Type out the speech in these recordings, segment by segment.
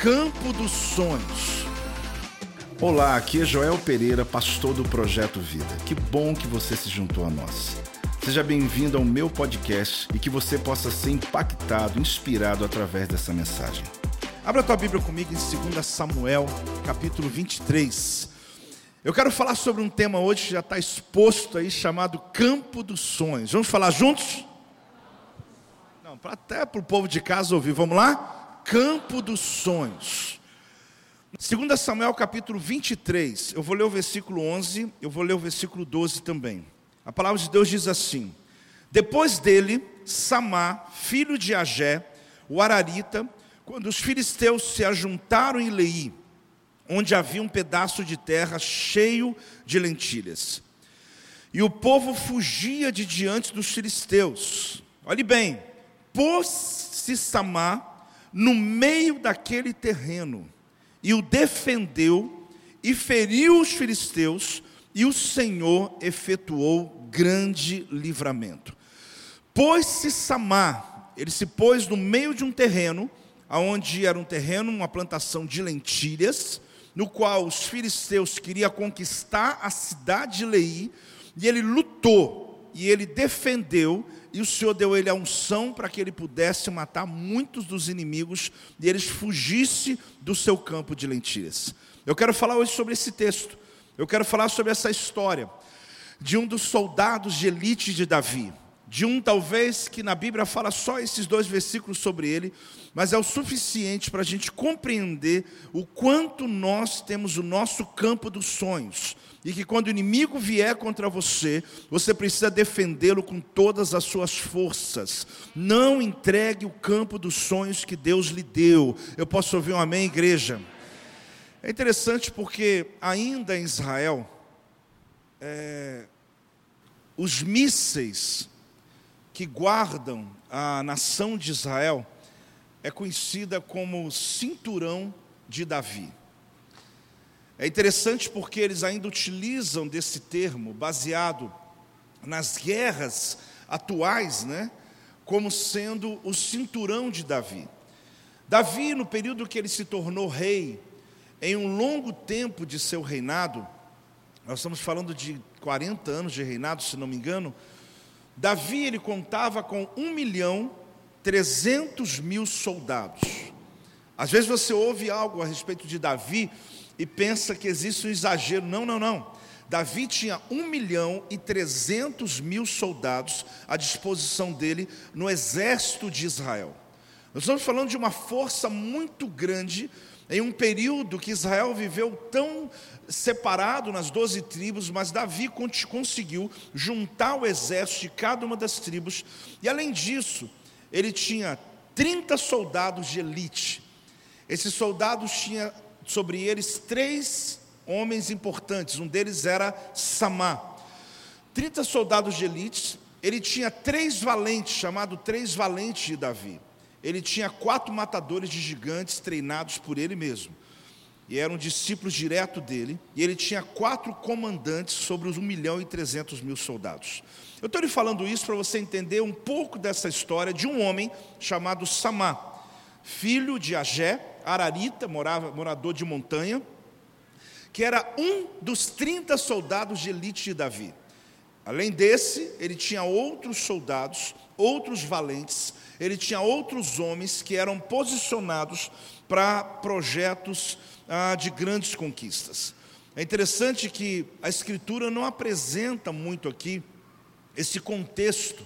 Campo dos Sonhos. Olá, aqui é Joel Pereira, pastor do Projeto Vida. Que bom que você se juntou a nós. Seja bem-vindo ao meu podcast e que você possa ser impactado, inspirado através dessa mensagem. Abra tua Bíblia comigo em 2 Samuel, capítulo 23. Eu quero falar sobre um tema hoje que já está exposto aí, chamado Campo dos Sonhos. Vamos falar juntos? Não, até para o povo de casa ouvir. Vamos lá? Campo dos Sonhos. 2 Samuel capítulo 23, eu vou ler o versículo 11, eu vou ler o versículo 12 também. A palavra de Deus diz assim: Depois dele, Samá, filho de Agé, o Ararita, quando os filisteus se ajuntaram em Leí, onde havia um pedaço de terra cheio de lentilhas. E o povo fugia de diante dos filisteus. Olhe bem, pôs-se Samá no meio daquele terreno e o defendeu e feriu os filisteus, e o Senhor efetuou grande livramento. Pôs-se Samar, ele se pôs no meio de um terreno, aonde era um terreno, uma plantação de lentilhas, no qual os filisteus queriam conquistar a cidade de Leí, e ele lutou, e ele defendeu, e o Senhor deu ele a unção para que ele pudesse matar muitos dos inimigos e eles fugissem do seu campo de lentilhas. Eu quero falar hoje sobre esse texto. Eu quero falar sobre essa história de um dos soldados de elite de Davi, de um talvez que na Bíblia fala só esses dois versículos sobre ele, mas é o suficiente para a gente compreender o quanto nós temos o nosso campo dos sonhos e que quando o inimigo vier contra você, você precisa defendê-lo com todas as suas forças. Não entregue o campo dos sonhos que Deus lhe deu. Eu posso ouvir um amém, igreja? É interessante porque ainda em Israel, é, os mísseis que guardam a nação de Israel é conhecida como cinturão de Davi. É interessante porque eles ainda utilizam desse termo, baseado nas guerras atuais, né, como sendo o cinturão de Davi. Davi, no período que ele se tornou rei, em um longo tempo de seu reinado, nós estamos falando de 40 anos de reinado, se não me engano, Davi ele contava com 1 milhão 300 mil soldados. Às vezes você ouve algo a respeito de Davi e pensa que existe um exagero. Não, não, não. Davi tinha 1 milhão e 300 mil soldados à disposição dele no exército de Israel. Nós estamos falando de uma força muito grande em um período que Israel viveu tão separado nas doze tribos, mas Davi conseguiu juntar o exército de cada uma das tribos, e além disso, ele tinha 30 soldados de elite. Esses soldados tinham sobre eles três homens importantes, um deles era Samá. 30 soldados de elite, ele tinha três valentes, chamado três valentes de Davi. Ele tinha quatro matadores de gigantes treinados por ele mesmo. E eram discípulos direto dele. E ele tinha quatro comandantes sobre os 1 milhão e 300 mil soldados. Eu estou lhe falando isso para você entender um pouco dessa história de um homem chamado Samá, filho de Agé, Ararita, morava, morador de montanha, que era um dos 30 soldados de elite de Davi. Além desse, ele tinha outros soldados, outros valentes, ele tinha outros homens que eram posicionados para projetos ah, de grandes conquistas. É interessante que a Escritura não apresenta muito aqui esse contexto,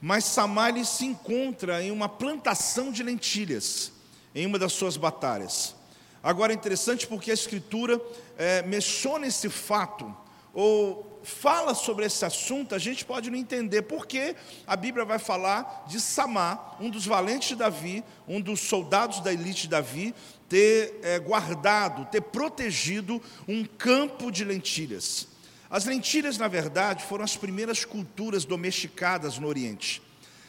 mas Samar se encontra em uma plantação de lentilhas em uma das suas batalhas. Agora é interessante porque a Escritura é, menciona esse fato, ou fala sobre esse assunto, a gente pode não entender porque a Bíblia vai falar de Samá, um dos valentes de Davi, um dos soldados da elite de Davi, ter é, guardado, ter protegido um campo de lentilhas. As lentilhas, na verdade, foram as primeiras culturas domesticadas no Oriente.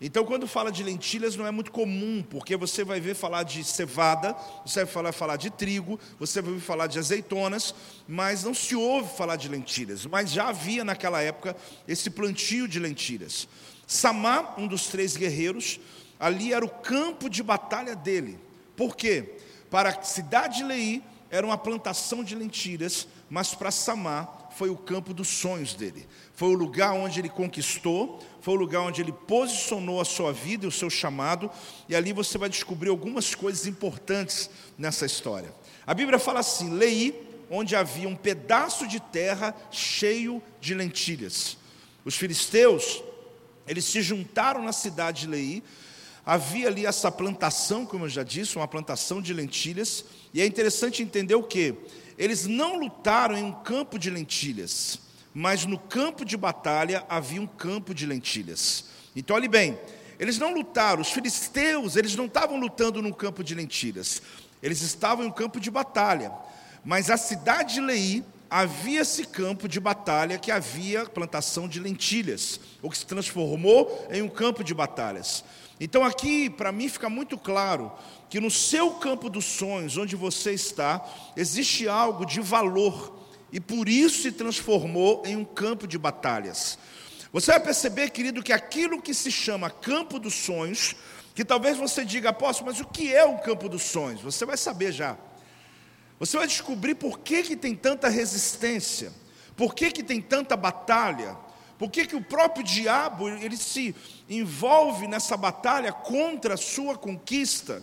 Então, quando fala de lentilhas, não é muito comum, porque você vai ver falar de cevada, você vai falar, falar de trigo, você vai ouvir falar de azeitonas, mas não se ouve falar de lentilhas. Mas já havia naquela época esse plantio de lentilhas. Samá, um dos três guerreiros, ali era o campo de batalha dele. Por quê? para a cidade de Lei era uma plantação de lentilhas, mas para Samar foi o campo dos sonhos dele. Foi o lugar onde ele conquistou, foi o lugar onde ele posicionou a sua vida e o seu chamado, e ali você vai descobrir algumas coisas importantes nessa história. A Bíblia fala assim: Lei, onde havia um pedaço de terra cheio de lentilhas. Os filisteus, eles se juntaram na cidade de Lei, havia ali essa plantação, como eu já disse, uma plantação de lentilhas, e é interessante entender o que? Eles não lutaram em um campo de lentilhas, mas no campo de batalha havia um campo de lentilhas. Então, olhe bem, eles não lutaram, os filisteus, eles não estavam lutando num campo de lentilhas, eles estavam em um campo de batalha. Mas a cidade de Lei havia esse campo de batalha que havia plantação de lentilhas, o que se transformou em um campo de batalhas. Então aqui, para mim, fica muito claro que no seu campo dos sonhos, onde você está, existe algo de valor e por isso se transformou em um campo de batalhas. Você vai perceber, querido, que aquilo que se chama campo dos sonhos, que talvez você diga, apóstolo, mas o que é o campo dos sonhos? Você vai saber já. Você vai descobrir por que, que tem tanta resistência, por que, que tem tanta batalha, por que, que o próprio diabo ele se envolve nessa batalha contra a sua conquista.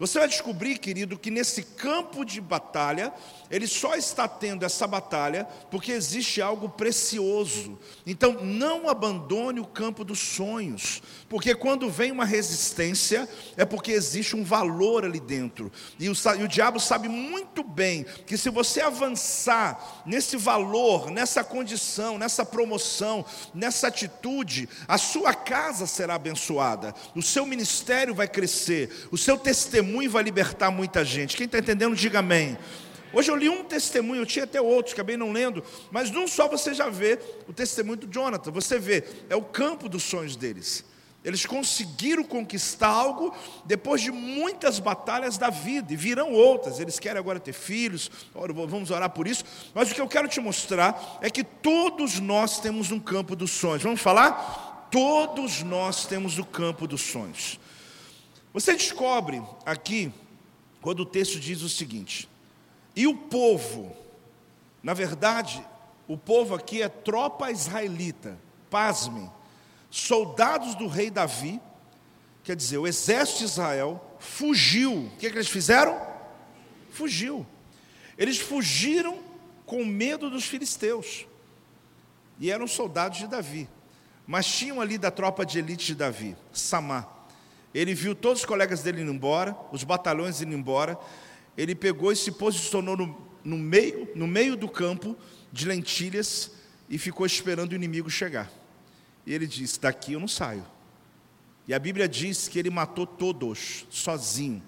Você vai descobrir, querido, que nesse campo de batalha, ele só está tendo essa batalha porque existe algo precioso. Então, não abandone o campo dos sonhos, porque quando vem uma resistência, é porque existe um valor ali dentro. E o, e o diabo sabe muito bem que se você avançar nesse valor, nessa condição, nessa promoção, nessa atitude, a sua casa será abençoada, o seu ministério vai crescer, o seu testemunho testemunho vai libertar muita gente. Quem está entendendo, diga amém. Hoje eu li um testemunho, eu tinha até outros, acabei não lendo, mas num só você já vê o testemunho do Jonathan. Você vê, é o campo dos sonhos deles. Eles conseguiram conquistar algo depois de muitas batalhas da vida, e virão outras. Eles querem agora ter filhos, vamos orar por isso. Mas o que eu quero te mostrar é que todos nós temos um campo dos sonhos. Vamos falar? Todos nós temos o campo dos sonhos. Você descobre aqui, quando o texto diz o seguinte: e o povo, na verdade, o povo aqui é tropa israelita, pasmem, soldados do rei Davi, quer dizer, o exército de Israel fugiu. O que, é que eles fizeram? Fugiu. Eles fugiram com medo dos filisteus. E eram soldados de Davi. Mas tinham ali da tropa de elite de Davi, Samar. Ele viu todos os colegas dele indo embora, os batalhões indo embora. Ele pegou e se posicionou no, no, meio, no meio do campo de lentilhas e ficou esperando o inimigo chegar. E ele disse: Daqui eu não saio. E a Bíblia diz que ele matou todos, sozinho,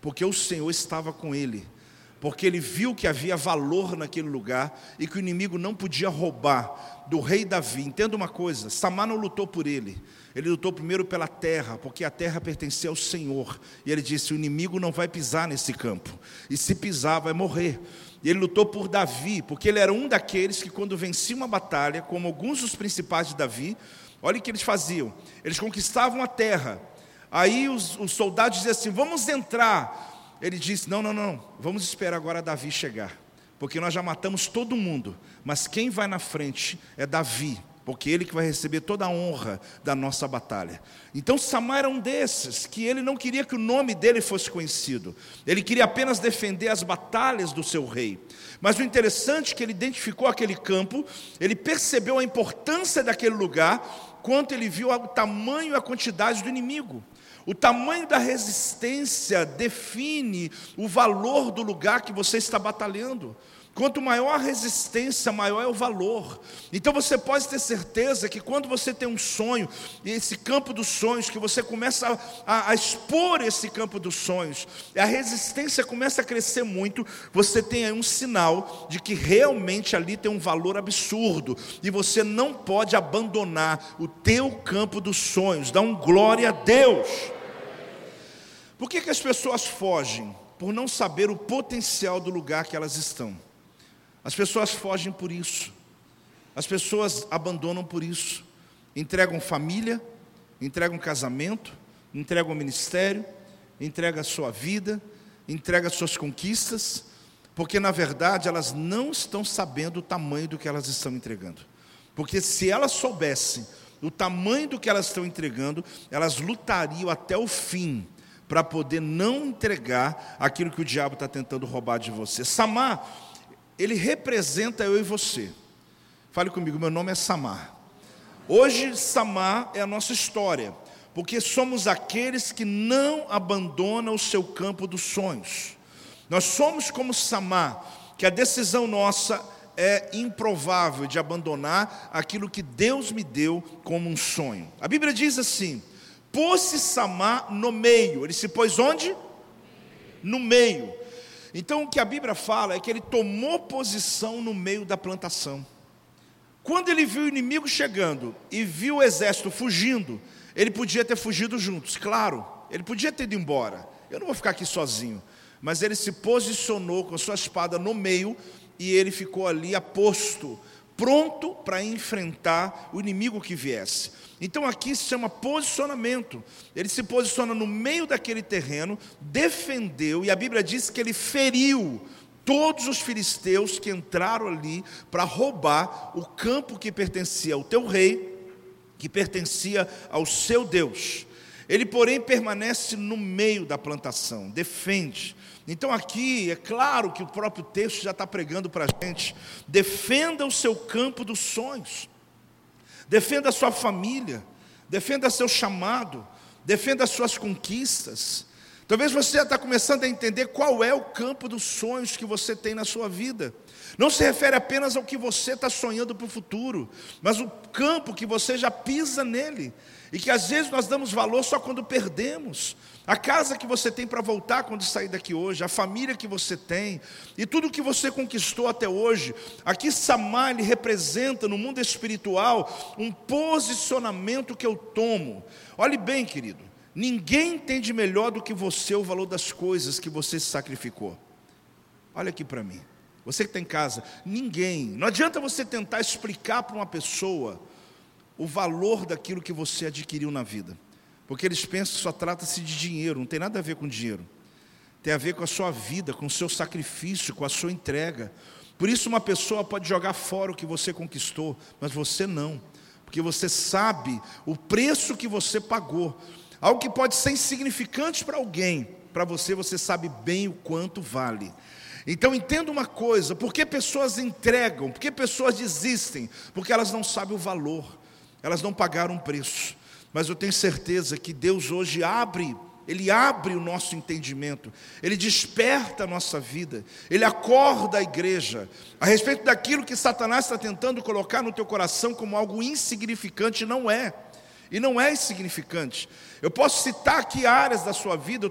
porque o Senhor estava com ele, porque ele viu que havia valor naquele lugar e que o inimigo não podia roubar do rei Davi. Entenda uma coisa: Samar não lutou por ele, ele lutou primeiro pela terra, porque a terra pertencia ao Senhor. E ele disse: o inimigo não vai pisar nesse campo. E se pisar, vai morrer. E ele lutou por Davi, porque ele era um daqueles que, quando vencia uma batalha, como alguns dos principais de Davi, olha o que eles faziam: eles conquistavam a terra. Aí os, os soldados diziam assim: vamos entrar. Ele disse: não, não, não, vamos esperar agora Davi chegar, porque nós já matamos todo mundo, mas quem vai na frente é Davi porque ele que vai receber toda a honra da nossa batalha. Então Samar era um desses, que ele não queria que o nome dele fosse conhecido, ele queria apenas defender as batalhas do seu rei. Mas o interessante é que ele identificou aquele campo, ele percebeu a importância daquele lugar, quanto ele viu o tamanho e a quantidade do inimigo. O tamanho da resistência define o valor do lugar que você está batalhando. Quanto maior a resistência, maior é o valor. Então você pode ter certeza que quando você tem um sonho, esse campo dos sonhos, que você começa a, a, expor esse campo dos sonhos, a resistência começa a crescer muito, você tem aí um sinal de que realmente ali tem um valor absurdo, e você não pode abandonar o teu campo dos sonhos. Dá um glória a Deus. Por que, que as pessoas fogem? Por não saber o potencial do lugar que elas estão. As pessoas fogem por isso. As pessoas abandonam por isso. Entregam família, entregam casamento, entregam ministério, entregam a sua vida, entrega suas conquistas, porque na verdade elas não estão sabendo o tamanho do que elas estão entregando. Porque se elas soubessem o tamanho do que elas estão entregando, elas lutariam até o fim para poder não entregar aquilo que o diabo está tentando roubar de você. Samar, ele representa eu e você. Fale comigo, meu nome é Samar. Hoje, Samar é a nossa história, porque somos aqueles que não abandonam o seu campo dos sonhos. Nós somos como Samar, que a decisão nossa é improvável de abandonar aquilo que Deus me deu como um sonho. A Bíblia diz assim: pôs-se Samar no meio. Ele se pôs onde? No meio. Então o que a Bíblia fala é que ele tomou posição no meio da plantação. Quando ele viu o inimigo chegando e viu o exército fugindo, ele podia ter fugido juntos, claro, ele podia ter ido embora. Eu não vou ficar aqui sozinho. Mas ele se posicionou com a sua espada no meio e ele ficou ali aposto, pronto para enfrentar o inimigo que viesse. Então aqui se chama posicionamento. Ele se posiciona no meio daquele terreno, defendeu, e a Bíblia diz que ele feriu todos os filisteus que entraram ali para roubar o campo que pertencia ao teu rei, que pertencia ao seu Deus. Ele, porém, permanece no meio da plantação, defende. Então, aqui, é claro que o próprio texto já está pregando para a gente: defenda o seu campo dos sonhos, defenda a sua família, defenda seu chamado, defenda as suas conquistas. Talvez você está começando a entender qual é o campo dos sonhos que você tem na sua vida. Não se refere apenas ao que você está sonhando para o futuro, mas o campo que você já pisa nele. E que às vezes nós damos valor só quando perdemos. A casa que você tem para voltar quando sair daqui hoje, a família que você tem, e tudo que você conquistou até hoje. Aqui Samar ele representa no mundo espiritual um posicionamento que eu tomo. Olhe bem, querido. Ninguém entende melhor do que você o valor das coisas que você sacrificou. Olha aqui para mim. Você que está em casa, ninguém. Não adianta você tentar explicar para uma pessoa o valor daquilo que você adquiriu na vida. Porque eles pensam que só trata-se de dinheiro, não tem nada a ver com dinheiro. Tem a ver com a sua vida, com o seu sacrifício, com a sua entrega. Por isso, uma pessoa pode jogar fora o que você conquistou, mas você não, porque você sabe o preço que você pagou. Algo que pode ser insignificante para alguém, para você, você sabe bem o quanto vale. Então entenda uma coisa: por que pessoas entregam, por que pessoas desistem? Porque elas não sabem o valor, elas não pagaram um preço. Mas eu tenho certeza que Deus hoje abre ele abre o nosso entendimento, Ele desperta a nossa vida, Ele acorda a igreja a respeito daquilo que Satanás está tentando colocar no teu coração como algo insignificante, não é. E não é insignificante. Eu posso citar aqui áreas da sua vida,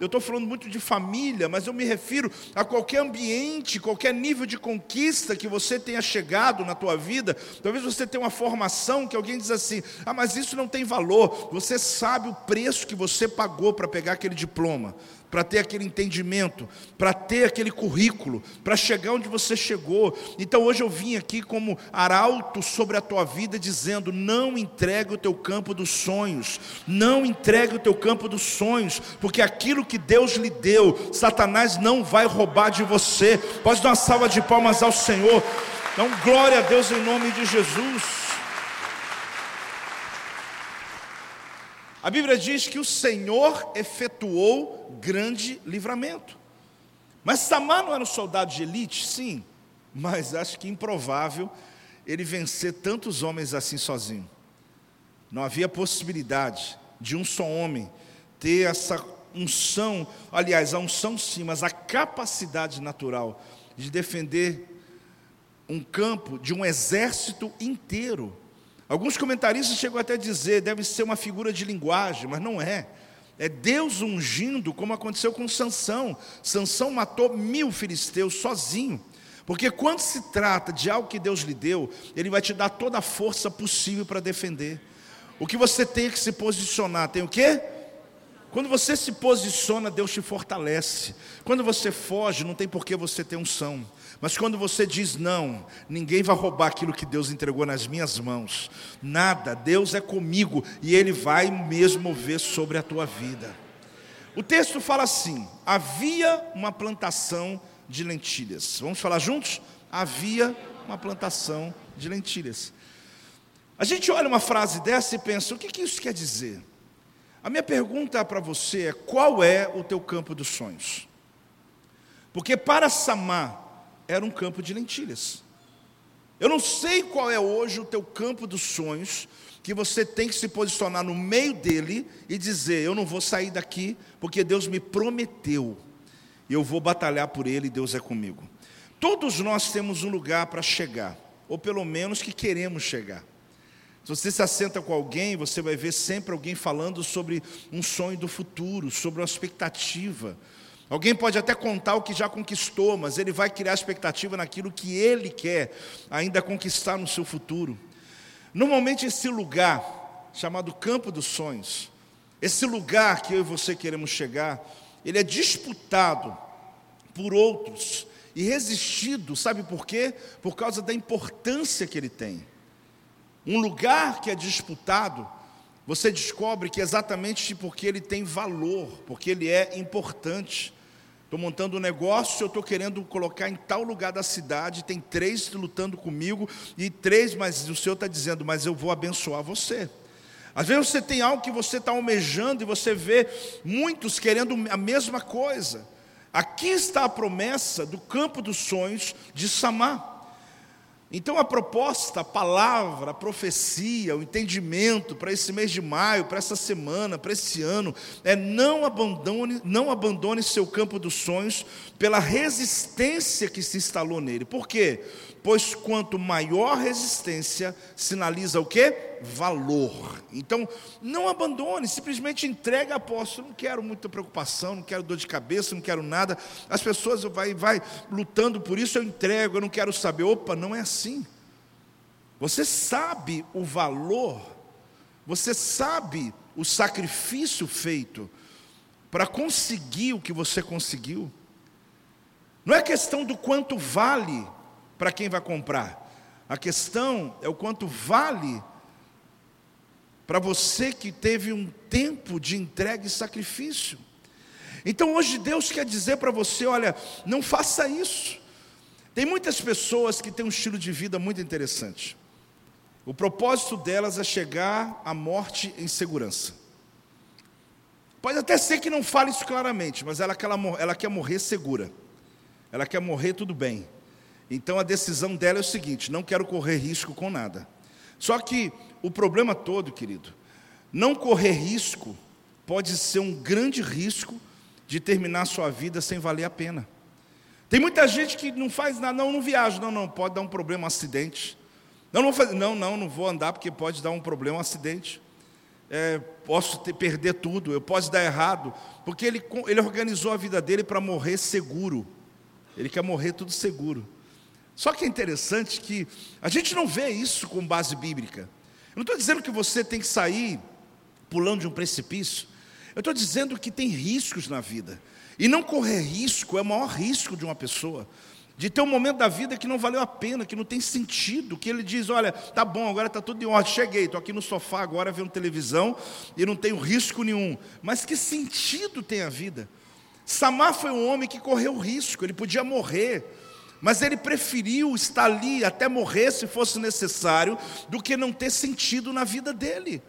eu estou falando muito de família, mas eu me refiro a qualquer ambiente, qualquer nível de conquista que você tenha chegado na tua vida. Talvez você tenha uma formação que alguém diz assim: ah, mas isso não tem valor. Você sabe o preço que você pagou para pegar aquele diploma para ter aquele entendimento, para ter aquele currículo, para chegar onde você chegou. Então hoje eu vim aqui como arauto sobre a tua vida, dizendo: não entregue o teu campo dos sonhos, não entregue o teu campo dos sonhos, porque aquilo que Deus lhe deu, Satanás não vai roubar de você. Pode dar uma salva de palmas ao Senhor. Então, glória a Deus em nome de Jesus. A Bíblia diz que o Senhor efetuou grande livramento. Mas Samar não era um soldado de elite? Sim, mas acho que improvável ele vencer tantos homens assim sozinho. Não havia possibilidade de um só homem ter essa unção, aliás, a unção sim, mas a capacidade natural de defender um campo de um exército inteiro. Alguns comentaristas chegam até a dizer, deve ser uma figura de linguagem, mas não é. É Deus ungindo, como aconteceu com Sansão. Sansão matou mil filisteus sozinho. Porque quando se trata de algo que Deus lhe deu, Ele vai te dar toda a força possível para defender. O que você tem que se posicionar, tem o quê? Quando você se posiciona, Deus te fortalece. Quando você foge, não tem por que você ter unção. Mas quando você diz não, ninguém vai roubar aquilo que Deus entregou nas minhas mãos. Nada, Deus é comigo e Ele vai mesmo mover sobre a tua vida. O texto fala assim: havia uma plantação de lentilhas. Vamos falar juntos? Havia uma plantação de lentilhas. A gente olha uma frase dessa e pensa: o que, que isso quer dizer? A minha pergunta para você é: qual é o teu campo dos sonhos? Porque para Samar era um campo de lentilhas. Eu não sei qual é hoje o teu campo dos sonhos, que você tem que se posicionar no meio dele e dizer: Eu não vou sair daqui, porque Deus me prometeu, e eu vou batalhar por ele, e Deus é comigo. Todos nós temos um lugar para chegar, ou pelo menos que queremos chegar. Se você se assenta com alguém, você vai ver sempre alguém falando sobre um sonho do futuro, sobre uma expectativa. Alguém pode até contar o que já conquistou, mas ele vai criar expectativa naquilo que ele quer ainda conquistar no seu futuro. Normalmente, esse lugar, chamado campo dos sonhos, esse lugar que eu e você queremos chegar, ele é disputado por outros e resistido, sabe por quê? Por causa da importância que ele tem. Um lugar que é disputado, você descobre que exatamente porque ele tem valor, porque ele é importante. Estou montando um negócio, eu estou querendo colocar em tal lugar da cidade, tem três lutando comigo, e três, mas o Senhor está dizendo, mas eu vou abençoar você. Às vezes você tem algo que você está almejando e você vê muitos querendo a mesma coisa. Aqui está a promessa do campo dos sonhos de Samar. Então a proposta, a palavra, a profecia, o entendimento para esse mês de maio, para essa semana, para esse ano, é não abandone, não abandone seu campo dos sonhos pela resistência que se instalou nele. Por quê? Pois quanto maior resistência, sinaliza o que? Valor. Então, não abandone, simplesmente entregue a apóstolo. Não quero muita preocupação, não quero dor de cabeça, não quero nada. As pessoas vai, vai lutando por isso, eu entrego, eu não quero saber. Opa, não é assim. Você sabe o valor, você sabe o sacrifício feito para conseguir o que você conseguiu. Não é questão do quanto vale para quem vai comprar. A questão é o quanto vale para você que teve um tempo de entrega e sacrifício. Então hoje Deus quer dizer para você: olha, não faça isso. Tem muitas pessoas que têm um estilo de vida muito interessante. O propósito delas é chegar à morte em segurança. Pode até ser que não fale isso claramente, mas ela, quer morrer segura. Ela quer morrer tudo bem. Então a decisão dela é o seguinte: não quero correr risco com nada. Só que o problema todo, querido, não correr risco pode ser um grande risco de terminar sua vida sem valer a pena. Tem muita gente que não faz nada, não, não viaja, não, não, pode dar um problema, um acidente. Não, não, fazer, não, não, não vou andar porque pode dar um problema, um acidente. É, posso ter, perder tudo, eu posso dar errado, porque ele, ele organizou a vida dele para morrer seguro. Ele quer morrer tudo seguro. Só que é interessante que a gente não vê isso com base bíblica. Eu não estou dizendo que você tem que sair pulando de um precipício. Eu estou dizendo que tem riscos na vida. E não correr risco é o maior risco de uma pessoa. De ter um momento da vida que não valeu a pena, que não tem sentido, que ele diz: Olha, tá bom, agora está tudo em ordem, cheguei, estou aqui no sofá agora vendo televisão e não tenho risco nenhum. Mas que sentido tem a vida? Samar foi um homem que correu risco, ele podia morrer, mas ele preferiu estar ali até morrer, se fosse necessário, do que não ter sentido na vida dele.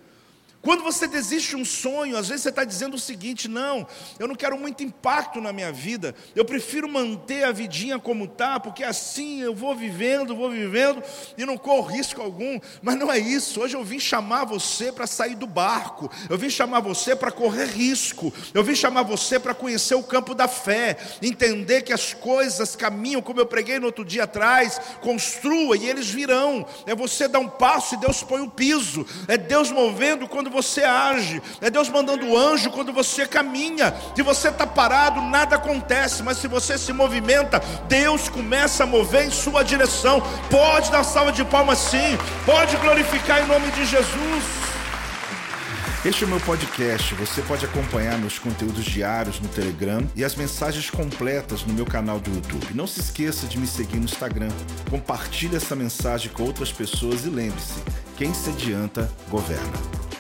Quando você desiste um sonho, às vezes você está dizendo o seguinte: não, eu não quero muito impacto na minha vida, eu prefiro manter a vidinha como está, porque assim eu vou vivendo, vou vivendo e não corro risco algum. Mas não é isso. Hoje eu vim chamar você para sair do barco, eu vim chamar você para correr risco, eu vim chamar você para conhecer o campo da fé, entender que as coisas caminham, como eu preguei no outro dia atrás, construa e eles virão. É você dar um passo e Deus põe o um piso, é Deus movendo quando você age, é Deus mandando anjo quando você caminha. Se você está parado, nada acontece, mas se você se movimenta, Deus começa a mover em sua direção. Pode dar salva de palmas sim, pode glorificar em nome de Jesus. Este é o meu podcast. Você pode acompanhar meus conteúdos diários no Telegram e as mensagens completas no meu canal do YouTube. Não se esqueça de me seguir no Instagram. Compartilhe essa mensagem com outras pessoas e lembre-se: quem se adianta, governa.